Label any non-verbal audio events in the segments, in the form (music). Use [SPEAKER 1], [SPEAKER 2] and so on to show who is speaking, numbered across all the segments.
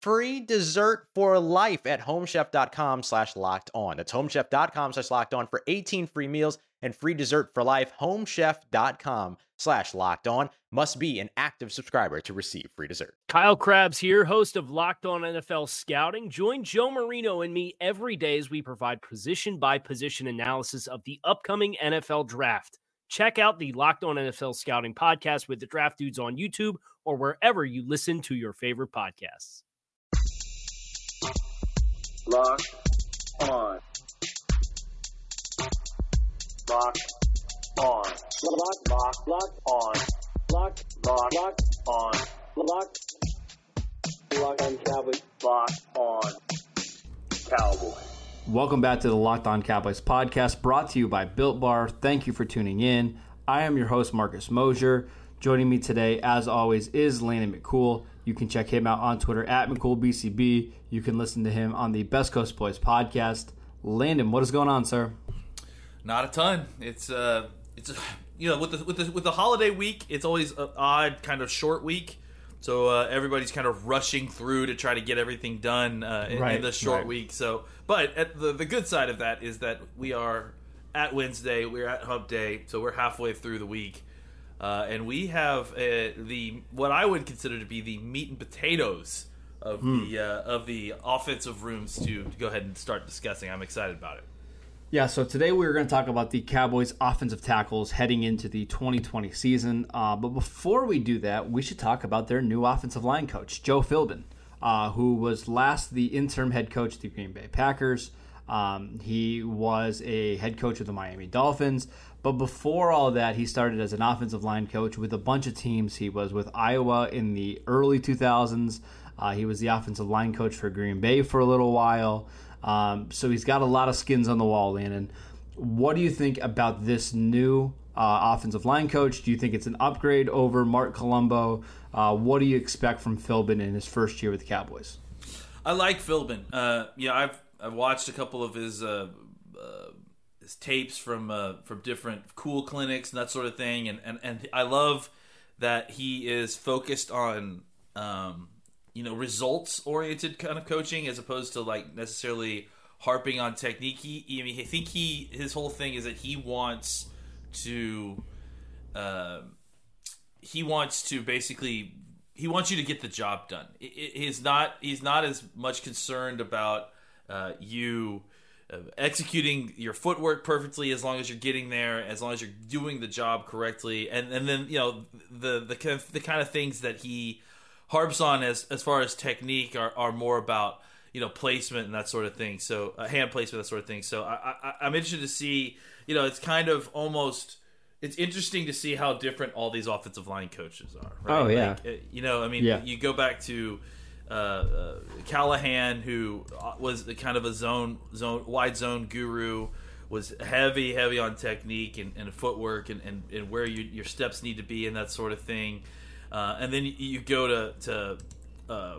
[SPEAKER 1] free dessert for life at homechef.com slash locked on. That's homechef.com slash locked on for 18 free meals and free dessert for life. Homechef.com slash locked on must be an active subscriber to receive free dessert.
[SPEAKER 2] Kyle Crabbs here, host of Locked On NFL Scouting. Join Joe Marino and me every day as we provide position by position analysis of the upcoming NFL draft. Check out the Locked On NFL Scouting podcast with the draft dudes on YouTube or wherever you listen to your favorite podcasts.
[SPEAKER 3] Lock on. Lock on. Lock, lock, lock on. Lock, lock, lock on. Lock, lock on Cowboys. On Cowboys.
[SPEAKER 4] Welcome back to the Locked On Cowboys podcast brought to you by Built Bar. Thank you for tuning in. I am your host, Marcus Mosher. Joining me today, as always, is Landon McCool. You can check him out on Twitter at McCoolBCB. You can listen to him on the Best Coast Boys podcast. Landon, what is going on, sir?
[SPEAKER 5] Not a ton. It's uh, it's you know with the with the with the holiday week, it's always an odd kind of short week. So uh, everybody's kind of rushing through to try to get everything done uh, in,
[SPEAKER 4] Right,
[SPEAKER 5] in this short
[SPEAKER 4] right.
[SPEAKER 5] week. So, but at the the good side of that is that we are at Wednesday, we're at Hump Day, so we're halfway through the week, uh, and we have uh, the what I would consider to be the meat and potatoes of
[SPEAKER 4] Hmm.
[SPEAKER 5] the uh, of the offensive rooms to, to go ahead and start discussing. I'm excited about it.
[SPEAKER 4] Yeah, so today we're going to talk about the Cowboys' offensive tackles heading into the 2020 season. Uh, but before we do that, we should talk about their new offensive line coach, Joe Philbin, uh, who was last the interim head coach of the Green Bay Packers. Um, he was a head coach of the Miami Dolphins. But before all that, he started as an offensive line coach with a bunch of teams. He was with Iowa in the early 2000s. Uh, he was the offensive line coach for Green Bay for a little while. Um, so he's got a lot of skins on the wall, Landon. What do you think about this new uh, offensive line coach? Do you think it's an upgrade over Marc Colombo? Uh, what do you expect from Philbin in his first year with the Cowboys?
[SPEAKER 5] I like Philbin. Uh, yeah, I've I've watched a couple of his uh, uh, his tapes from uh, from different cool clinics and that sort of thing, and and, and I love that he is focused on um, you know results oriented kind of coaching as opposed to like necessarily harping on technique. He, I mean, I think he his whole thing is that he wants to. Uh, he wants to basically he wants you to get the job done. He's not he's not as much concerned about uh, you uh, executing your footwork perfectly as long as you're getting there, as long as you're doing the job correctly, and and then you know the the kind of, the kind of things that he harps on as as far as technique are, are more about you know placement and that sort of thing. So uh, hand placement that sort of thing. So I, I I'm interested to see you know it's kind of almost it's interesting to see how different all these offensive line coaches are. Right?
[SPEAKER 4] Oh, yeah.
[SPEAKER 5] Like, uh, you know, I mean,
[SPEAKER 4] Yeah.
[SPEAKER 5] you go back to uh, uh, Callahan, who was kind of a zone zone wide zone guru, was heavy heavy on technique and, and footwork and, and, and where you, your steps need to be and that sort of thing. Uh, and then you, you go to to uh,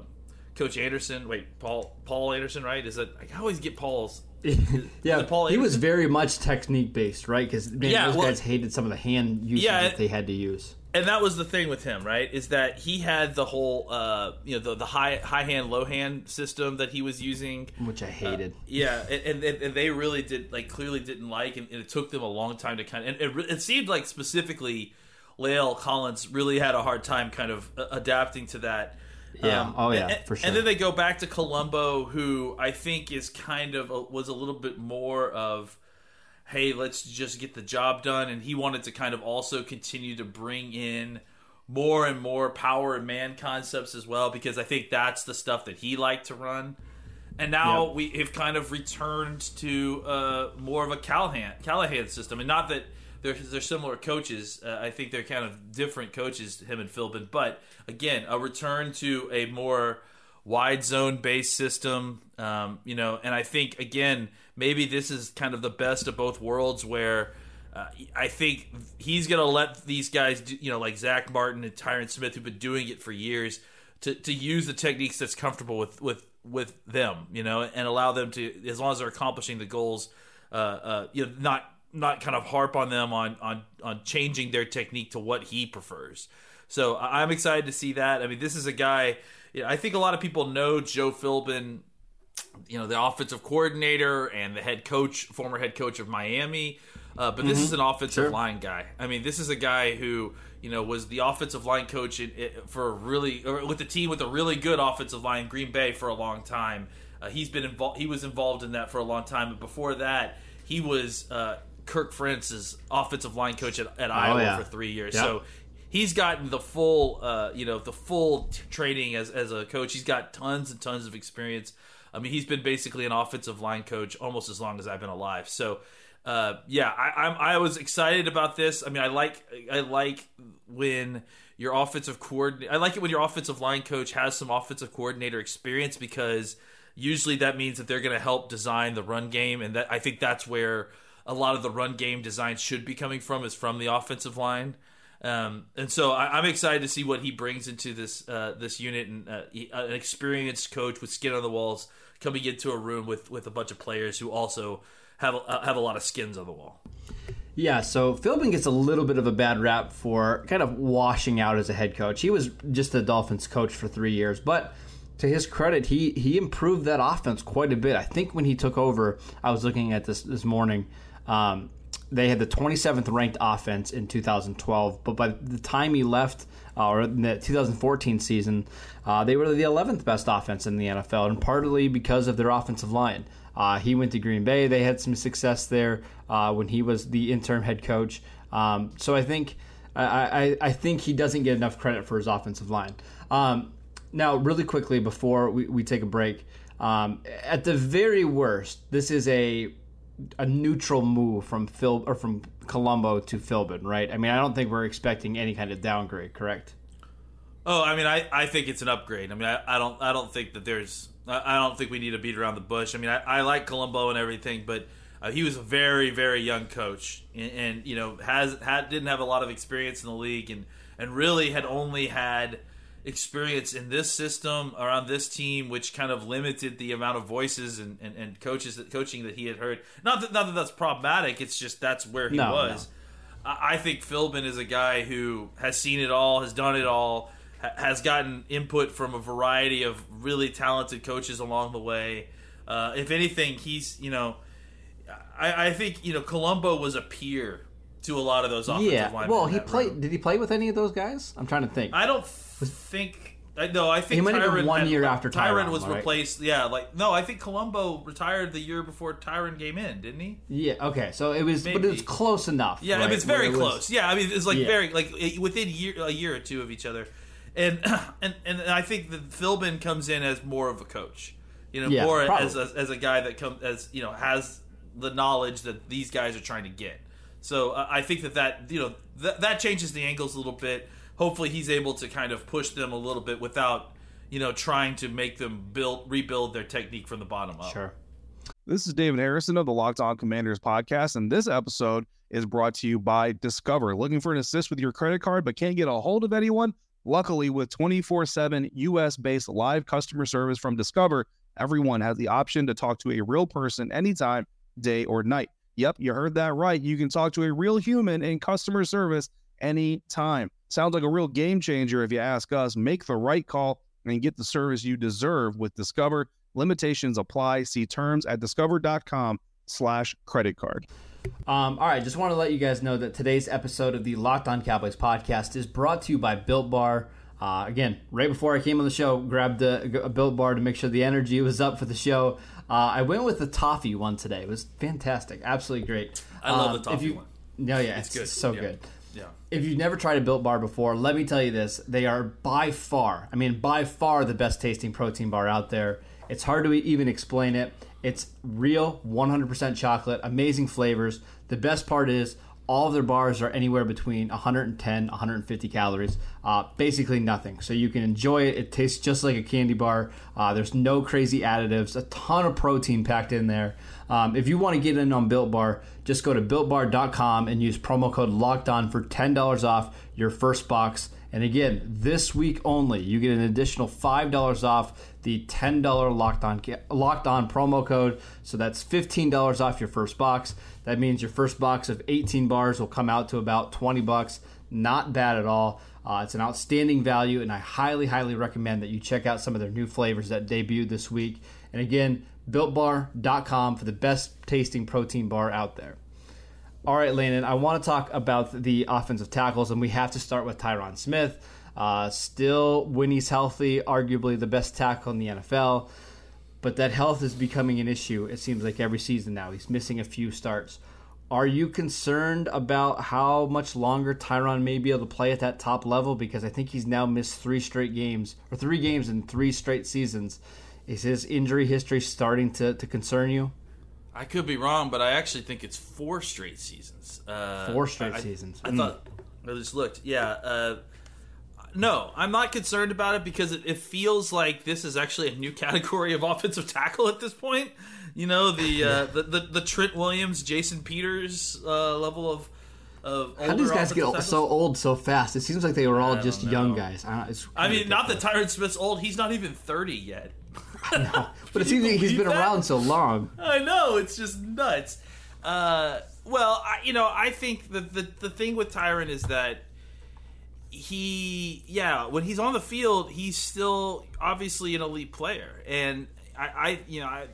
[SPEAKER 5] Coach Anderson. Wait, Paul Paul Anderson, right? Is that I always get Paul's. (laughs)
[SPEAKER 4] yeah,
[SPEAKER 5] Paul
[SPEAKER 4] he was very much technique based, right? Because
[SPEAKER 5] Yeah,
[SPEAKER 4] those
[SPEAKER 5] well-
[SPEAKER 4] guys hated some of the hand usage
[SPEAKER 5] Yeah,
[SPEAKER 4] that they had to use.
[SPEAKER 5] And that was the thing with him, right? Is that he had the whole, uh, you know, the, the high high hand low hand system that he was using.
[SPEAKER 4] Which I hated.
[SPEAKER 5] Yeah, and, and, and they really did like clearly didn't like, and, and it took them a long time to kind of. And it, it seemed like specifically, La'el Collins really had a hard time kind of uh, adapting to that.
[SPEAKER 4] Yeah. Oh, yeah,
[SPEAKER 5] and,
[SPEAKER 4] for sure.
[SPEAKER 5] And then they go back to Colombo, who I think is kind of a, was a little bit more of, hey, let's just get the job done, and he wanted to kind of also continue to bring in more and more power and man concepts as well, because I think that's the stuff that he liked to run. And now
[SPEAKER 4] Yep.
[SPEAKER 5] we have kind of returned to uh, more of a Callahan Callahan system, and not that they're they're similar coaches. Uh, I think they're kind of different coaches, him and Philbin. But again, a return to a more wide zone based system. Um, you know, and I think again maybe this is kind of the best of both worlds where. Uh, I think he's going to let these guys, do, you know, like Zack Martin and Tyron Smith, who've been doing it for years, to, to use the techniques that's comfortable with, with with them, you know, and allow them to, as long as they're accomplishing the goals, uh, uh, you know, not not kind of harp on them on on on changing their technique to what he prefers. So I'm excited to see that. I mean, this is a guy. You know, I think a lot of people know Joe Philbin you know the offensive coordinator and the head coach, former head coach of Miami. Uh, but this is an offensive line guy. I mean, this is a guy who you know was the offensive line coach in, in, for a really with the team with a really good offensive line, Green Bay, for a long time. Uh, he's been involved. He was involved in that for a long time. But before that, he was uh, Kirk Ferentz's offensive line coach at, at Iowa
[SPEAKER 4] yeah.
[SPEAKER 5] for three years.
[SPEAKER 4] Yep.
[SPEAKER 5] So he's gotten the full, uh, you know, the full t- training as as a coach. He's got tons and tons of experience. I mean, he's been basically an offensive line coach almost as long as I've been alive. So, uh, yeah, I, I'm I was excited about this. I mean, I like I like when your offensive coordinator. I like it when your offensive line coach has some offensive coordinator experience because usually that means that they're going to help design the run game, and that I think that's where a lot of the run game design should be coming from is from the offensive line. Um, and so I, I'm excited to see what he brings into this uh, this unit and uh, he- an experienced coach with skin on the walls coming into a room with, with a bunch of players who also have uh, have a lot of skins on the wall.
[SPEAKER 4] Yeah, so Philbin gets a little bit of a bad rap for kind of washing out as a head coach. He was just the Dolphins coach for three years, but to his credit, he he improved that offense quite a bit. I think when he took over, I was looking at this this morning. Um, they had the 27th ranked offense in 2012, but by the time he left, uh, or the 2014 season, uh, they were the 11th best offense in the NFL, and partly because of their offensive line. Uh, he went to Green Bay. They had some success there uh, when he was the interim head coach. Um, so I think I, I, I think he doesn't get enough credit for his offensive line. Um, now, really quickly before we, we take a break, um, at the very worst, this is a a neutral move from Phil or from Colombo to Philbin, right? I mean, I don't think we're expecting any kind of downgrade, correct?
[SPEAKER 5] Oh, I mean, I, I think it's an upgrade. I mean, I, I don't I don't think that there's I don't think we need to beat around the bush. I mean, I, I like Colombo and everything, but uh, he was a very very young coach, and, and you know has had didn't have a lot of experience in the league, and and really had only had experience in this system around this team, which kind of limited the amount of voices and, and, and coaches that coaching that he had heard. Not that not that that's problematic. It's just that's where he
[SPEAKER 4] No,
[SPEAKER 5] was. I I think Philbin is a guy who has seen it all, has done it all, ha- has gotten input from a variety of really talented coaches along the way. Uh, if anything, he's you know, I, I think you know Colombo was a peer to a lot of those offensive
[SPEAKER 4] yeah.
[SPEAKER 5] linemen.
[SPEAKER 4] Well, he played.
[SPEAKER 5] room.
[SPEAKER 4] Did he play with any of those guys? I'm trying to think.
[SPEAKER 5] I don't think. I, no, I think
[SPEAKER 4] He might have been one
[SPEAKER 5] had-
[SPEAKER 4] year after
[SPEAKER 5] Tyron
[SPEAKER 4] Tyron,
[SPEAKER 5] was
[SPEAKER 4] right?
[SPEAKER 5] replaced. Yeah, like no, I think Colombo retired the year before Tyron came in, didn't he?
[SPEAKER 4] yeah. Okay. So it was, but it was close enough.
[SPEAKER 5] Yeah, I mean, it's very
[SPEAKER 4] it was-
[SPEAKER 5] close. Yeah, I mean, it's like
[SPEAKER 4] Yeah.
[SPEAKER 5] very like within year, a year or two of each other, and (clears throat) and and I think that Philbin comes in as more of a coach, you know,
[SPEAKER 4] Yeah,
[SPEAKER 5] more as a, as a guy that comes as you know has the knowledge that these guys are trying to get. So uh, I think that that you know that that changes the angles a little bit. Hopefully, he's able to kind of push them a little bit without you know trying to make them build rebuild their technique from the bottom up.
[SPEAKER 4] Sure.
[SPEAKER 6] This is David Harrison of the Locked On Commanders podcast, and this episode is brought to you by Discover. Looking for an assist with your credit card but can't get a hold of anyone? Luckily, with 24 7 US based live customer service from Discover, everyone has the option to talk to a real person anytime, day or night. Yep, you heard that right. You can talk to a real human in customer service anytime. Sounds like a real game changer if you ask us. Make the right call and get the service you deserve with Discover. Limitations apply. See terms at discover.com slash credit card.
[SPEAKER 4] Um, all right, just want to let you guys know that today's episode of the Locked On Cowboys podcast is brought to you by Built Bar. Uh, again, right before I came on the show, grabbed a, a, Built Bar to make sure the energy was up for the show. Uh, I went with the toffee one today. It was fantastic, absolutely great.
[SPEAKER 5] I love
[SPEAKER 4] Um,
[SPEAKER 5] the toffee
[SPEAKER 4] you-
[SPEAKER 5] one.
[SPEAKER 4] No, yeah,
[SPEAKER 5] It's
[SPEAKER 4] it's,
[SPEAKER 5] good.
[SPEAKER 4] so
[SPEAKER 5] Yeah.
[SPEAKER 4] good.
[SPEAKER 5] Yeah.
[SPEAKER 4] If you've never tried a Built Bar before, let me tell you this: they are by far, I mean, by far the best tasting protein bar out there. It's hard to even explain it. It's real, 100% chocolate, amazing flavors. The best part is all of their bars are anywhere between 110, 150 calories. Uh, basically nothing. So you can enjoy it. It tastes just like a candy bar. Uh, there's no crazy additives. A ton of protein packed in there. Um, if you want to get in on Built Bar, just go to builtbar.com and use promo code Locked On for $10 off your first box. And again, this week only, you get an additional $5 off the $10 locked on locked on promo code. So that's $15 off your first box. That means your first box of 18 bars will come out to about 20 bucks. Not bad at all. Uh, it's an outstanding value, and I highly, highly recommend that you check out some of their new flavors that debuted this week. And again, builtbar.com for the best tasting protein bar out there. All right, Landon, I want to talk about the offensive tackles, and we have to start with Tyron Smith. Uh, still, when he's healthy, arguably the best tackle in the NFL, but that health is becoming an issue, it seems like every season now. He's missing a few starts. Are you concerned about how much longer Tyron may be able to play at that top level? Because I think he's now missed three straight games, or three games in three straight seasons. Is his injury history starting to, to concern you?
[SPEAKER 5] I could be wrong, but I actually think it's four straight seasons. Uh,
[SPEAKER 4] Four straight
[SPEAKER 5] I-
[SPEAKER 4] seasons.
[SPEAKER 5] I
[SPEAKER 4] Mm.
[SPEAKER 5] thought. I just looked. Yeah. Uh, no, I'm not concerned about it because it, it feels like this is actually a new (laughs) category of offensive tackle at this point. You know the (laughs) uh, the, the the Trent Williams, Jason Peters uh, level of of.
[SPEAKER 4] How do these guys get
[SPEAKER 5] offensive
[SPEAKER 4] so old so fast? It seems like they were all
[SPEAKER 5] I
[SPEAKER 4] just young guys. I,
[SPEAKER 5] I mean, not that. Tyron Smith's old. He's not even 30 yet. (laughs)
[SPEAKER 4] but it seems like he's been
[SPEAKER 5] that?
[SPEAKER 4] around so long.
[SPEAKER 5] I know it's just nuts. Uh, well, I, you know, I think that the the thing with Tyron is that he, yeah, when he's on the field, he's still obviously an elite player, and I, I you know, I,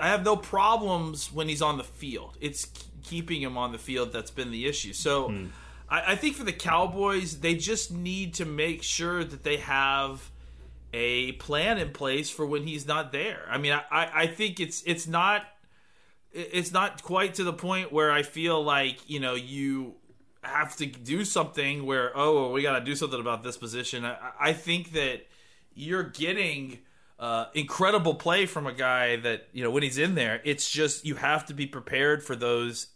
[SPEAKER 5] I- have no problems when he's on the field. It's keeping him on the field that's been the issue. So. Hmm. I, I think for the Cowboys, they just need to make sure that they have a plan in place for when he's not there. I mean, I I think it's it's not it's not quite to the point where I feel like you know you have to do something where oh we got to do something about this position. I, I think that you're getting uh, incredible play from a guy that you know when he's in there. It's just you have to be prepared for those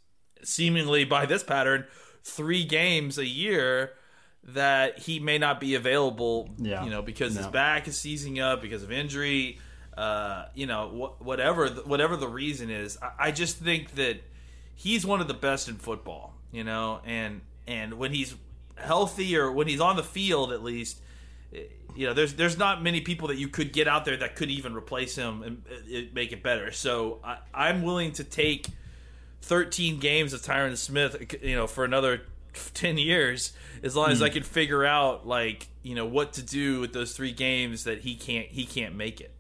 [SPEAKER 5] seemingly by this pattern three games a year that he may not be available.
[SPEAKER 4] Yeah.
[SPEAKER 5] you know because his back is seizing up because of injury. Uh, you know, wh- whatever the, whatever the reason is, I, I just think that he's one of the best in football. You know, and and when he's healthy or when he's on the field, at least, you know, there's there's not many people that you could get out there that could even replace him and eh, eh, make it better. So I, I'm willing to take 13 games of Tyron Smith, you know, for another 10 years, as long as I can figure out like you know what to do with those three games that he can't he can't make it.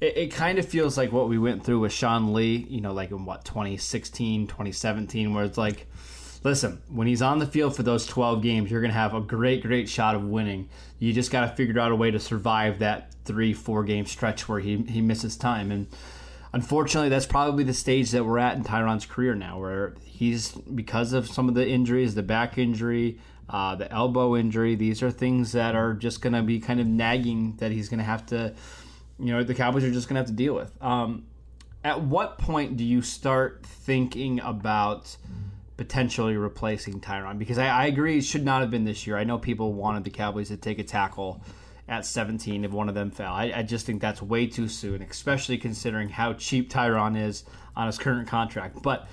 [SPEAKER 4] It, it kind of feels like what we went through with Sean Lee, you know, like in what, 2016, 2017, where it's like, listen, when he's on the field for those 12 games, you're going to have a great, great shot of winning. You just got to figure out a way to survive that three, four game stretch where he, he misses time. And unfortunately, that's probably the stage that we're at in Tyron's career now, where he's, because of some of the injuries, the back injury, uh, the elbow injury, these are things that are just going to be kind of nagging that he's going to have to you know the Cowboys are just going to have to deal with. Um, at what point do you start thinking about potentially replacing Tyron? Because I, I agree it should not have been this year. I know people wanted the Cowboys to take a tackle at 17 if one of them fell. I, I just think that's way too soon, especially considering how cheap Tyron is on his current contract. But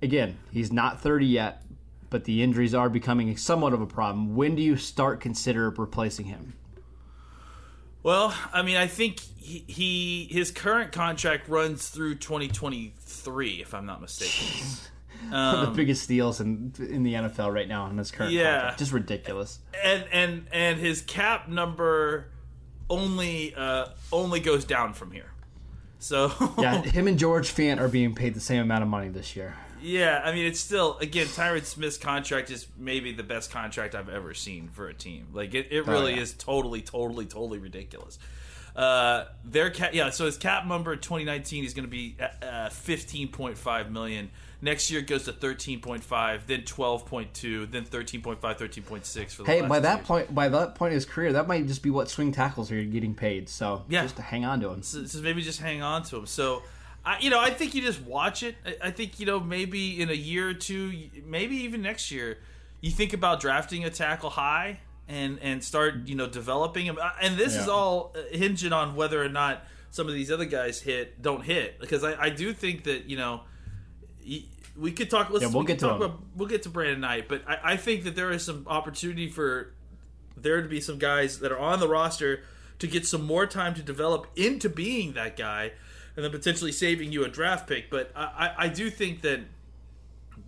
[SPEAKER 4] again, he's not 30 yet. but the injuries are becoming somewhat of a problem. When do you start consider replacing him?
[SPEAKER 5] Well, I mean, I think he, he his current contract runs through 2023, if I'm not mistaken. (laughs)
[SPEAKER 4] Of the biggest steals in in the NFL right now in his current
[SPEAKER 5] Um, Yeah.
[SPEAKER 4] contract. Just ridiculous.
[SPEAKER 5] and and and his cap number only uh only goes down from here. So (laughs)
[SPEAKER 4] Yeah, him and George Fant are being paid the same amount of money this year.
[SPEAKER 5] Yeah, I mean, it's still again Tyron Smith's contract is maybe the best contract I've ever seen for a team. Like it, it really
[SPEAKER 4] yeah.
[SPEAKER 5] is totally, totally, totally ridiculous. Uh, their cap, yeah. So his cap number in 2019 is going to be uh, 15.5 million. Next year it goes to 13.5, then 12.2, then 13.5, 13.6 for the
[SPEAKER 4] Hey, by that
[SPEAKER 5] years.
[SPEAKER 4] point, by that point in his career, that might just be what swing tackles are getting paid. So
[SPEAKER 5] Yeah.
[SPEAKER 4] just to hang on to him.
[SPEAKER 5] so, so maybe just hang on to him. So, I, you know, I think you just watch it. I, I think you know maybe in a year or two, maybe even next year, you think about drafting a tackle high and and start you know developing him. Uh, And this is all uh, hinging on whether or not some of these other guys hit don't hit because I, I do think that you know. We could talk. Let's,
[SPEAKER 4] Yeah, we'll
[SPEAKER 5] we
[SPEAKER 4] get to
[SPEAKER 5] talk
[SPEAKER 4] him.
[SPEAKER 5] about. We'll get to Brandon Knight, but I, I think that there is some opportunity for there to be some guys that are on the roster to get some more time to develop into being that guy, and then potentially saving you a draft pick. But I, I, I do think that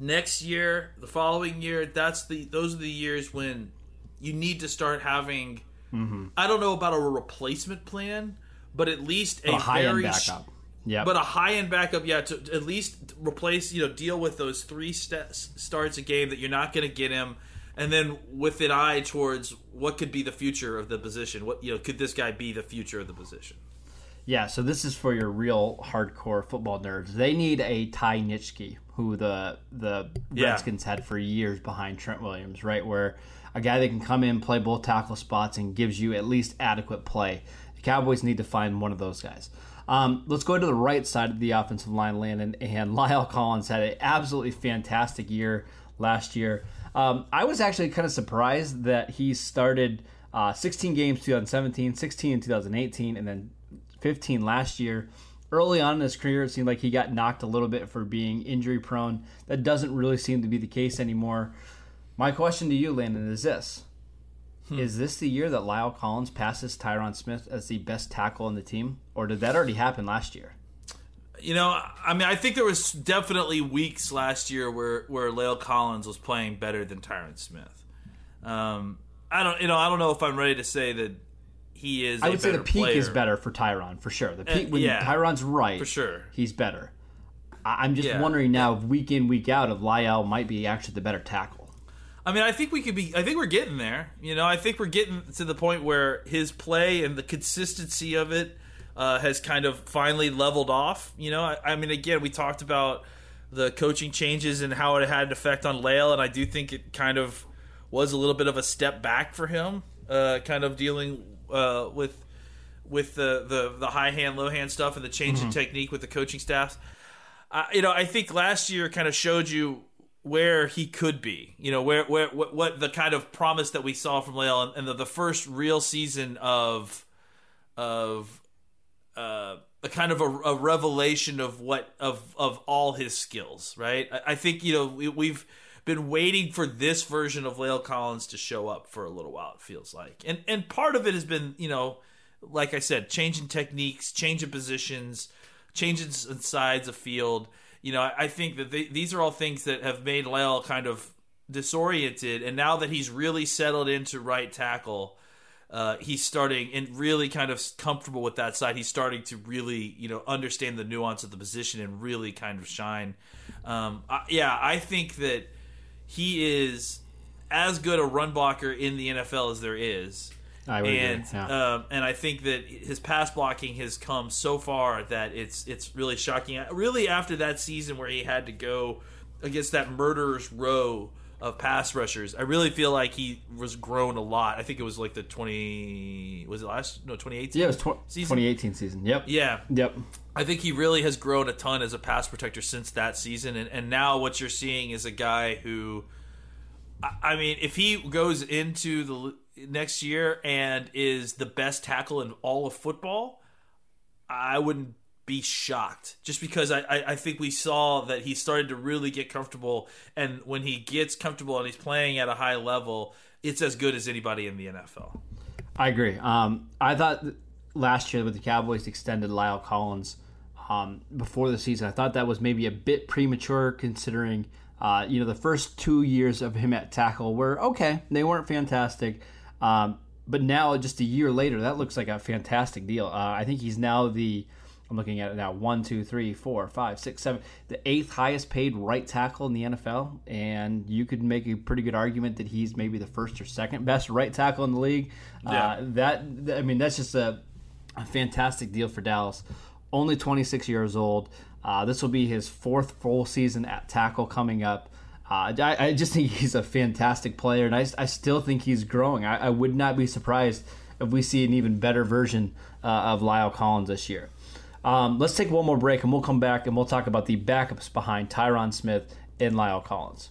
[SPEAKER 5] next year, the following year, that's the those are the years when you need to start having.
[SPEAKER 4] Mm-hmm.
[SPEAKER 5] I don't know about a replacement plan, but at least a,
[SPEAKER 4] A high end
[SPEAKER 5] very sh-
[SPEAKER 4] backup. Yeah,
[SPEAKER 5] but a high end backup, yeah, to at least replace, you know, deal with those three st- starts a game that you're not going to get him, and then with an eye towards what could be the future of the position. What you know, could this guy be the future of the position?
[SPEAKER 4] Yeah, so this is for your real hardcore football nerds. They need a Ty Nsekhe, who the the
[SPEAKER 5] Yeah.
[SPEAKER 4] Redskins had for years behind Trent Williams, right? Where a guy that can come in, play both tackle spots, and gives you at least adequate play. The Cowboys need to find one of those guys. Um, let's go to the right side of the offensive line, Landon. And (laughs) Lyle Collins had an absolutely fantastic year last year. Um, I was actually kind of surprised that he started uh, 16 games 2017, 16 in 2018, and then 15 last year. Early on in his career, it seemed like he got knocked a little bit for being injury prone. That doesn't really seem to be the case anymore. My question to you, Landon, is this. Is this the year that Lyle Collins passes Tyron Smith as the best tackle on the team? Or did that already happen last year?
[SPEAKER 5] You know, I mean, I think there was definitely weeks last year where where La'el Collins was playing better than Tyron Smith. Um, I don't, you know, I don't know if I'm ready to say that he is.
[SPEAKER 4] I
[SPEAKER 5] a
[SPEAKER 4] would say the peak
[SPEAKER 5] player.
[SPEAKER 4] is better for Tyron, for sure. The peak, when
[SPEAKER 5] yeah,
[SPEAKER 4] Tyron's right,
[SPEAKER 5] for sure.
[SPEAKER 4] he's better. I- I'm just
[SPEAKER 5] Yeah.
[SPEAKER 4] wondering now, if week in, week out, if Lyle might be actually the better tackle.
[SPEAKER 5] I mean, I think we could be. I think we're getting there. You know, I think we're getting to the point where his play and the consistency of it uh, has kind of finally leveled off. You know, I, I mean, again, we talked about the coaching changes and how it had an effect on La'el, and I do think it kind of was a little bit of a step back for him, uh, kind of dealing uh, with with the, the the high hand, low hand stuff and the change in technique with the coaching staffs. Uh, you know, I think last year kind of showed you where he could be. You know, where where what, what the kind of promise that we saw from La'el and, and the, the first real season of of uh, a kind of a, a revelation of what of of all his skills. Right. I, I think you know we, we've been waiting for this version of La'el Collins to show up for a little while. It feels like, and and part of it has been you know, like I said, changing techniques, changing positions, changing sides of field. You know, I, think that they, these are all things that have made Lyle kind of disoriented, and now that he's really settled into right tackle. Uh, he's starting and really kind of comfortable with that side. He's starting to really, you know, understand the nuance of the position and really kind of shine. Um, I, yeah, I think that he is as good a run blocker in the NFL as there is.
[SPEAKER 4] I would agree,
[SPEAKER 5] and
[SPEAKER 4] yeah.
[SPEAKER 5] um, and I think that his pass blocking has come so far that it's it's really shocking. Really, after that season where he had to go against that murderer's row of pass rushers, I really feel like he was grown a lot. I think it was like the twenty was it last no twenty eighteen
[SPEAKER 4] Yeah, it was tw-
[SPEAKER 5] season
[SPEAKER 4] 2018 season. Yep.
[SPEAKER 5] yeah
[SPEAKER 4] Yep.
[SPEAKER 5] I think he really has grown a ton as a pass protector since that season, and, and now what you're seeing is a guy who, I, I mean, if he goes into the next year and is the best tackle in all of football, I wouldn't be shocked just because I, I, I think we saw that he started to really get comfortable and when he gets comfortable and he's playing at a high level it's as good as anybody in the NFL.
[SPEAKER 4] I agree. Um, I thought last year with the Cowboys extended Lyle Collins um, before the season. I thought that was maybe a bit premature considering uh, you know the first two years of him at tackle were okay. They weren't fantastic. Um, but now, just a year later, that looks like a fantastic deal. Uh, I think he's now the I'm looking at it now. One, two, three, four, five, six, seven. The eighth highest paid right tackle in the NFL, and you could make a pretty good argument that he's maybe the first or second best right tackle in the league. Yeah. Uh, that I mean, that's just a, a, fantastic deal for Dallas. Only 26 years old. Uh, this will be his fourth full season at tackle coming up. Uh, I, I, just think (laughs) he's a fantastic player, and I, I still think he's growing. I, I, would not be surprised if we see an even better version uh, of Lyle Collins this year. Um, let's take one more break and we'll come back and we'll talk about the backups behind Tyron Smith and Lyle Collins.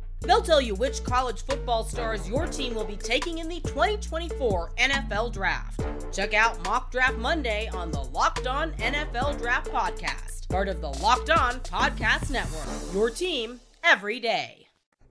[SPEAKER 7] They'll tell you which college football stars your team will be taking in the 2024 NFL Draft. Check out Mock Draft Monday on the Locked On NFL Draft Podcast, part of the Locked On Podcast Network. Your team every day.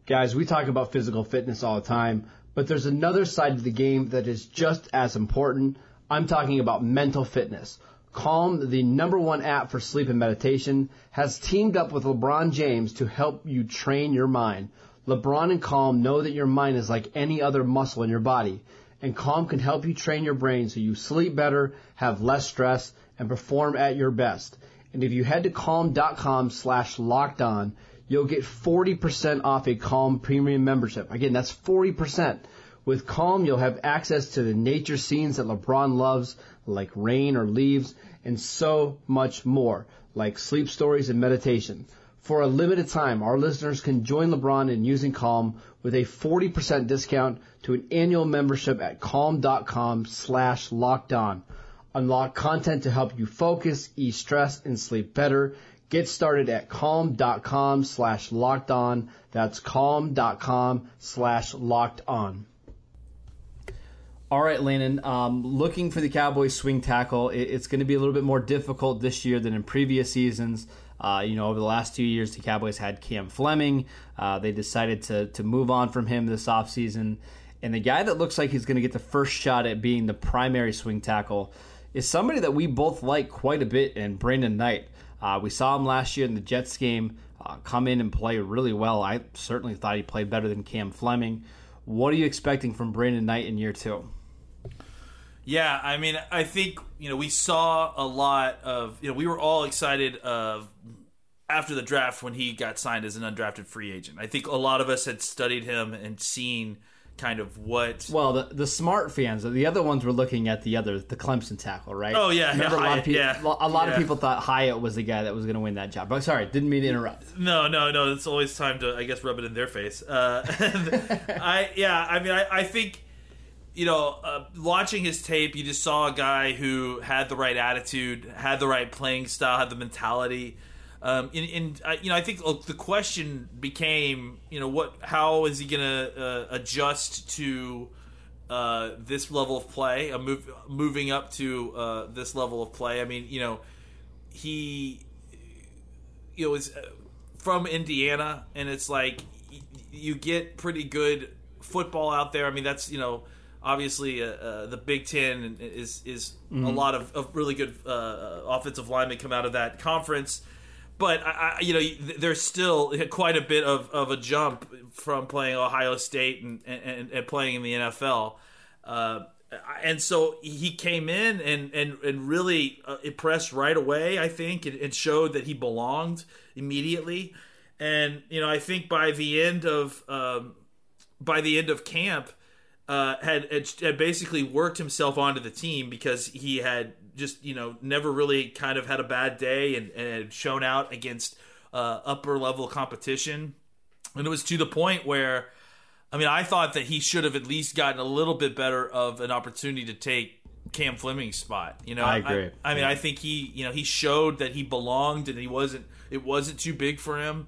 [SPEAKER 4] Guys, we talk about physical fitness all the time, but there's another side of the game that is just as important. I'm talking about mental fitness. Calm, the number one app for sleep and meditation, has teamed up with LeBron James to help you train your mind. LeBron and Calm know that your mind is like any other muscle in your body, and Calm can help you train your brain so you sleep better, have less stress, and perform at your best. And if you head to calm.com slash locked on, you'll get 40% off a Calm premium membership. Again, that's 40%. With Calm, you'll have access to the nature scenes that LeBron loves, like rain or leaves, and so much more, like sleep stories and meditation. For a limited time, our listeners can join LeBron in using Calm with a 40% discount to an annual membership at calm.com slash locked on. Unlock content to help you focus, ease stress, and sleep better. Get started at calm.com slash locked on. That's calm.com slash locked on. All right, Landon. Um, looking for the Cowboys swing tackle. It, it's going to be a little bit more difficult this year than in previous seasons. Uh, you know, over the last two years, the Cowboys had Cam Fleming. Uh, they decided to to move on from him this offseason. And the guy that looks like he's going to get the first shot at being the primary swing tackle is somebody that we both like quite a bit and Brandon Knight. Uh, we saw him last year in the Jets game uh, come in and play really well. I certainly thought he played better than Cam Fleming. What are you expecting from Brandon Knight in year two?
[SPEAKER 5] Yeah, I mean, I think you know we saw a lot of you know we were all excited of after the draft when he got signed as an undrafted free agent. I think a lot of us had studied him and seen kind of what.
[SPEAKER 4] Well, the the smart fans, the other ones were looking at the other the Clemson tackle, right?
[SPEAKER 5] Oh yeah,
[SPEAKER 4] remember
[SPEAKER 5] yeah,
[SPEAKER 4] a lot of people.
[SPEAKER 5] Yeah,
[SPEAKER 4] a lot
[SPEAKER 5] yeah.
[SPEAKER 4] of people thought Hyatt was the guy that was going to win that job. But sorry, didn't mean to interrupt.
[SPEAKER 5] No, no, no. It's always time to I guess rub it in their face. Uh, (laughs) I yeah, I mean, I, I think you know, uh, watching his tape, you just saw a guy who had the right attitude, had the right playing style, had the mentality. Um, and, and uh, you know, I think uh, the question became, you know, what, how is he going to uh, adjust to uh, this level of play, move, moving up to uh, this level of play? I mean, you know, he, you know, is from Indiana, and it's like you get pretty good football out there. I mean, that's you know obviously uh, uh, the Big Ten is is mm-hmm. a lot of, of really good uh, offensive linemen come out of that conference. But I, I, you know, there's still quite a bit of, of a jump from playing Ohio State and, and, and playing in the NFL. Uh, and so he came in and and, and really uh, impressed right away. I think and, and showed that he belonged immediately. And you know, I think by the end of um, by the end of camp, uh, had, had basically worked himself onto the team because he had just you know never really kind of had a bad day and, and had shown out against uh, upper level competition, and it was to the point where. I mean, I thought that he should have at least gotten a little bit better of an opportunity to take Cam Fleming's spot. You know,
[SPEAKER 4] I agree.
[SPEAKER 5] I, mean,
[SPEAKER 4] Yeah.
[SPEAKER 5] I think he, you know, he showed that he belonged and he wasn't. It wasn't too big for him.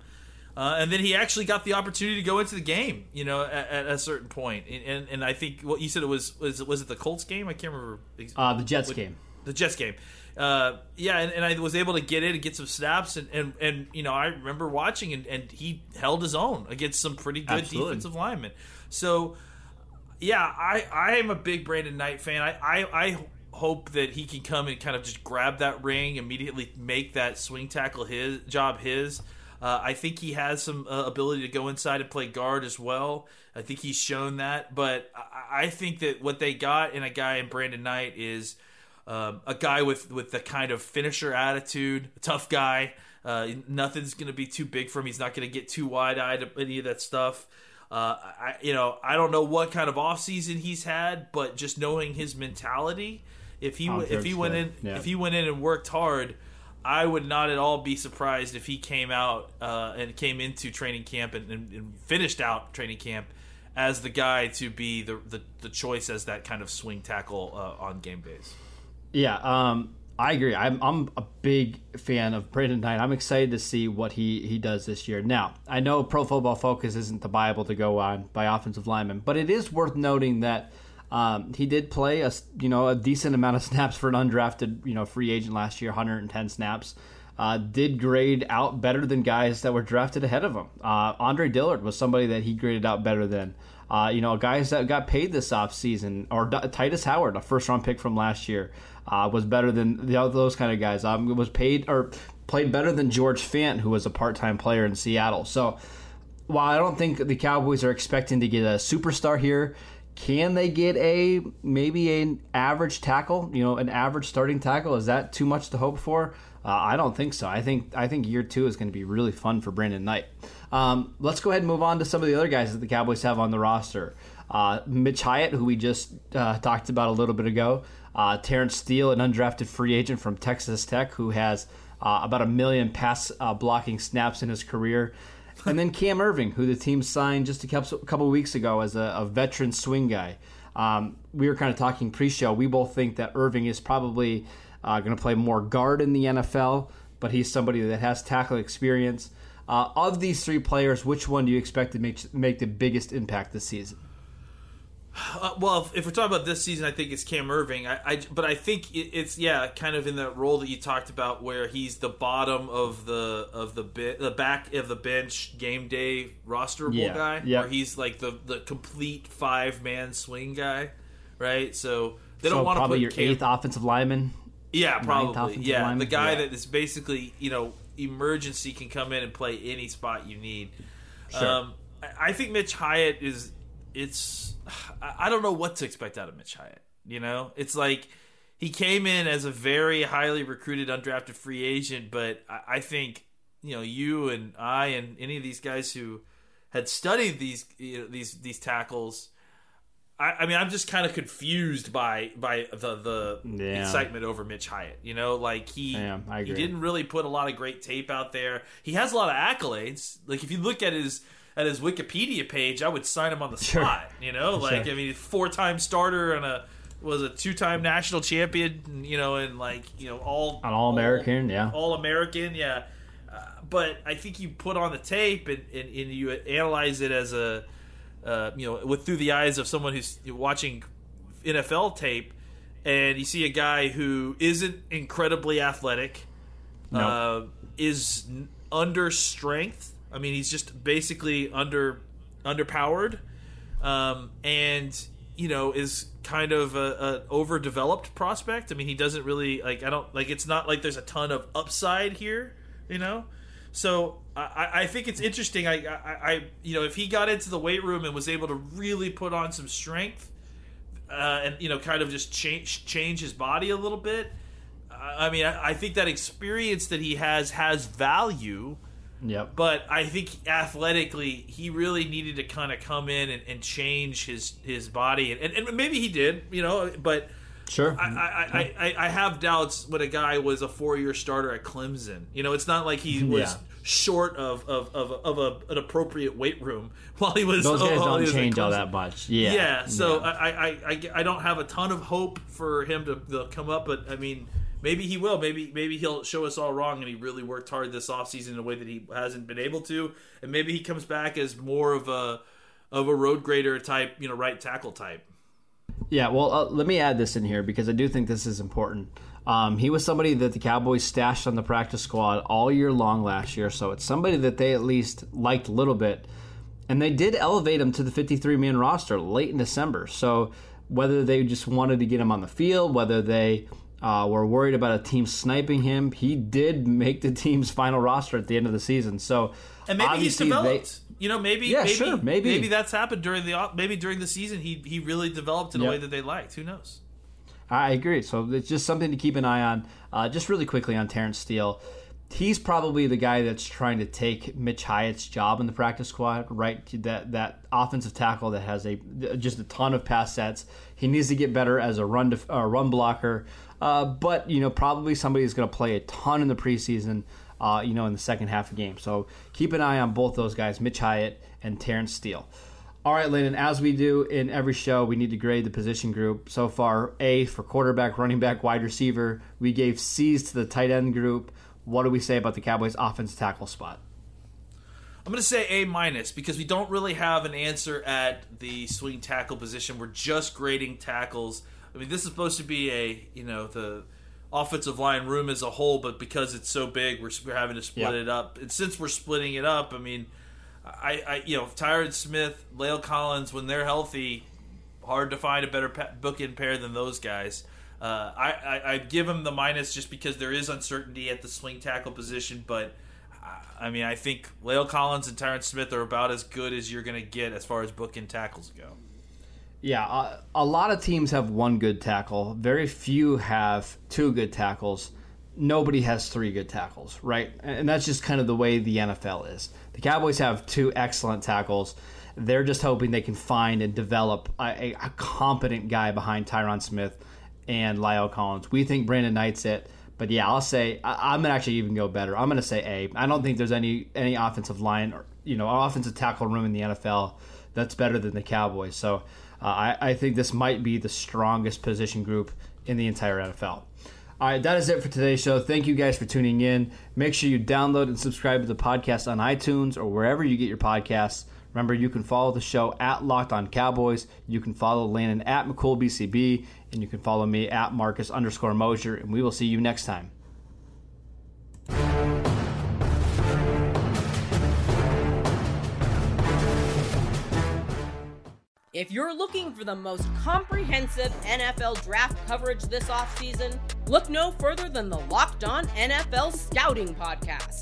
[SPEAKER 5] Uh, and then he actually got the opportunity to go into the game, you know, at, at a certain point. And, and and I think what you said it was was was it the Colts game? I can't remember.
[SPEAKER 4] Uh, the Jets
[SPEAKER 5] what-
[SPEAKER 4] game.
[SPEAKER 5] the Jets game. Uh, yeah, and, and I was able to get in and get some snaps, and, and, and you know I remember watching, and, and he held his own against some pretty good
[SPEAKER 4] Absolutely.
[SPEAKER 5] defensive linemen. So, yeah, I I am a big Brandon Knight fan. I, I I hope that he can come and kind of just grab that ring immediately, make that swing tackle his job his. Uh, I think he has some uh, ability to go inside and play guard as well. I think he's shown that, but I, I think that what they got in a guy in Brandon Knight is um, a guy with with the kind of finisher attitude, a tough guy. Uh, nothing's going to be too big for him. He's not going to get too wide eyed any of that stuff. Uh, I you know I don't know what kind of offseason he's had, but just knowing his mentality, if he w- if he went in
[SPEAKER 4] yeah.
[SPEAKER 5] if he went in and worked hard, I would not at all be surprised if he came out uh, and came into training camp and, and, and finished out training camp as the guy to be the the, the choice as that kind of swing tackle uh, on game days.
[SPEAKER 4] Yeah, um, I agree. I'm, I'm a big fan of Brandon Knight. I'm excited to see what he, he does this year. Now, I know Pro Football Focus isn't the Bible to go on by offensive linemen, but it is worth noting that um, he did play a you know a decent amount of (laughs) snaps for an undrafted you know free agent last year, 110 snaps. Uh, did grade out better than guys that were drafted ahead of him. Uh, Andre Dillard was somebody that he graded out better than. Uh, you know, guys that got paid this offseason, or D- Tytus Howard, a first round pick from last year, uh, was better than the, those kind of guys. Um, was paid or played better than George Fant, who was a part time player in Seattle. So while I don't think the Cowboys are expecting to get a superstar here, can they get a maybe an average tackle? You know, an average starting tackle is that too much to hope for? Uh, I don't think so. I think I think year two is going to be really fun for Brandon Knight. Um, let's go ahead and move on to some of the other guys that the Cowboys have on the roster. Uh, Mitch Hyatt, who we just uh, talked about a little bit ago. Uh, Terence Steele, an undrafted free agent from Texas Tech, who has uh, about a million pass uh, blocking snaps in his career. And then Cam Erving, who the team signed just a couple, weeks ago as a, a veteran swing guy. Um, we were kind of talking pre-show. We both think that Erving is probably uh, going to play more guard in the NFL, but he's somebody that has tackle experience. Uh, of these three players, which one do you expect to make make the biggest impact this season?
[SPEAKER 5] Uh, well, if, if we're talking about this season, I think it's Cam Erving. I, I but I think it, it's yeah, kind of in that role that you talked about, where he's the bottom of the of the bit, the back of the bench game day rosterable
[SPEAKER 4] Yeah,
[SPEAKER 5] guy,
[SPEAKER 4] yeah.
[SPEAKER 5] where he's like the the complete five man swing guy, right? So they
[SPEAKER 4] so
[SPEAKER 5] don't want to
[SPEAKER 4] probably
[SPEAKER 5] put
[SPEAKER 4] your
[SPEAKER 5] Cam,
[SPEAKER 4] eighth offensive lineman.
[SPEAKER 5] yeah, probably. Yeah,
[SPEAKER 4] lineman?
[SPEAKER 5] the guy
[SPEAKER 4] Yeah.
[SPEAKER 5] that is basically, you know, emergency can come in and play any spot you need.
[SPEAKER 4] Sure.
[SPEAKER 5] Um, I I think Mitch Hyatt is. It's. (sighs) I don't know what to expect out of Mitch Hyatt. You know, it's like he came in as a very highly recruited undrafted free agent, but I, I think you know you and I and any of these guys who had studied these you know, these these tackles. I, I mean, I'm just kind of confused by by the the
[SPEAKER 4] Yeah.
[SPEAKER 5] excitement over Mitch Hyatt. You know, like he
[SPEAKER 4] Yeah,
[SPEAKER 5] he didn't really put a lot of great tape out there. He has a lot of accolades. Like if you look at his at his Wikipedia page, I would sign him on the
[SPEAKER 4] Sure.
[SPEAKER 5] spot. You know, like
[SPEAKER 4] Sure.
[SPEAKER 5] I mean, four time starter and a was a two time national champion. You know, and like you know all
[SPEAKER 4] An All-American, yeah.
[SPEAKER 5] all American, yeah. Uh, but I think you put on the tape and, and, and you analyze it as a uh, you know with through the eyes of someone who's watching NFL tape, and you see a guy who isn't incredibly athletic, uh, is n- under strength. I mean, he's just basically under underpowered, um, and you know is kind of a, a overdeveloped prospect. I mean, he doesn't really like. I don't like. It's not like there's a ton of upside here, you know. So I, I think it's interesting. I, I, I, you know, if he got into the weight room and was able to really put on some strength, uh, and you know, kind of just change change his body a little bit. I I mean, I, I think that experience that he has has value,
[SPEAKER 4] Yep.
[SPEAKER 5] but I think athletically he really needed to kind of come in and, and change his his body, and, and, and maybe he did, you know. But
[SPEAKER 4] Sure.
[SPEAKER 5] I, I, I, I have doubts when a guy was a four year starter at Clemson. You know, it's not like he was
[SPEAKER 4] Yeah.
[SPEAKER 5] short of of, of, of a, an appropriate weight room (laughs) while he was.
[SPEAKER 4] Those guys
[SPEAKER 5] he
[SPEAKER 4] don't change all that much. Yeah.
[SPEAKER 5] Yeah, so
[SPEAKER 4] Yeah.
[SPEAKER 5] I, I, I, I don't have a ton of hope for him to, to come up, but I mean, maybe he will. Maybe maybe he'll show us all wrong, and he really worked hard this offseason in a way that he hasn't been able to, and maybe he comes back as more of a of a road grader type, you know, right tackle type.
[SPEAKER 4] Yeah, well, uh, let me add this in here because I do think this is important. Um, he was somebody that the Cowboys stashed on the practice squad all year long last year, so it's somebody that they at least liked a little bit. And they did elevate him to the 53 man roster late in December. So whether they just wanted to get him on the field, whether they uh, were worried about a team sniping him, he did make the team's final roster at the end of the season. So
[SPEAKER 5] And maybe he's
[SPEAKER 4] obviously they-
[SPEAKER 5] developed. you know, maybe
[SPEAKER 4] Yeah,
[SPEAKER 5] maybe,
[SPEAKER 4] sure, maybe.
[SPEAKER 5] maybe that's happened during the maybe during the season. He he really developed in a way that they liked. Who knows?
[SPEAKER 4] I agree. So it's just something to keep an eye on. Uh, just really quickly on Terence Steele. He's probably the guy that's trying to take Mitch Hyatt's job in the practice squad, right? That that offensive tackle that has a just a ton of pass sets. He needs to get better as a run def- uh, run blocker, uh, but you know probably somebody who's going to play a ton in the preseason. Uh, you know, in the second half of the game. So keep an eye on both those guys, Mitch Hyatt and Terence Steele. All right, Landon, as we do in every show, we need to grade the position group. So far, A for quarterback, running back, wide receiver. We gave C's to the tight end group. What do we say about the Cowboys' offense tackle spot?
[SPEAKER 5] I'm going to say A minus because we don't really have an answer at the swing tackle position. We're just grading tackles. I mean, this is supposed to be a you know the offensive line room as a whole, but because it's so big, we're, we're having to split
[SPEAKER 4] Yeah.
[SPEAKER 5] it up. And since we're splitting it up, I mean, I, I you know Tyron Smith, La'el Collins, when they're healthy, hard to find a better pa- in pair than those guys. Uh, I, I I give them the minus just because there is uncertainty at the swing tackle position, but I mean, I think La'el Collins and Tyron Smith are about as good as you're going to get as far as bookend tackles go.
[SPEAKER 4] Yeah, a lot of teams have one good tackle. Very few have two good tackles. Nobody has three good tackles, right? And that's just kind of the way the NFL is. The Cowboys have two excellent tackles. They're just hoping they can find and develop a, a competent guy behind Tyron Smith and La'el Collins. We think Brandon Knight's it. But yeah, I'll say I, I'm gonna actually even go better. I'm gonna say A. I don't think there's any any offensive line or you know offensive tackle room in the NFL that's better than the Cowboys. So uh, I, I think this might be the strongest position group in the entire NFL. All right, that is it for today's show. Thank you guys for tuning in. Make sure you download and subscribe to the podcast on iTunes or wherever you get your podcasts. Remember, you can follow the show at Locked On Cowboys. You can follow Landon at McCoolBCB, and you can follow me at Marcus underscore Mosher. And we will see you next time.
[SPEAKER 7] If you're looking for the most comprehensive NFL draft coverage this offseason, look no further than the Locked On NFL Scouting Podcast.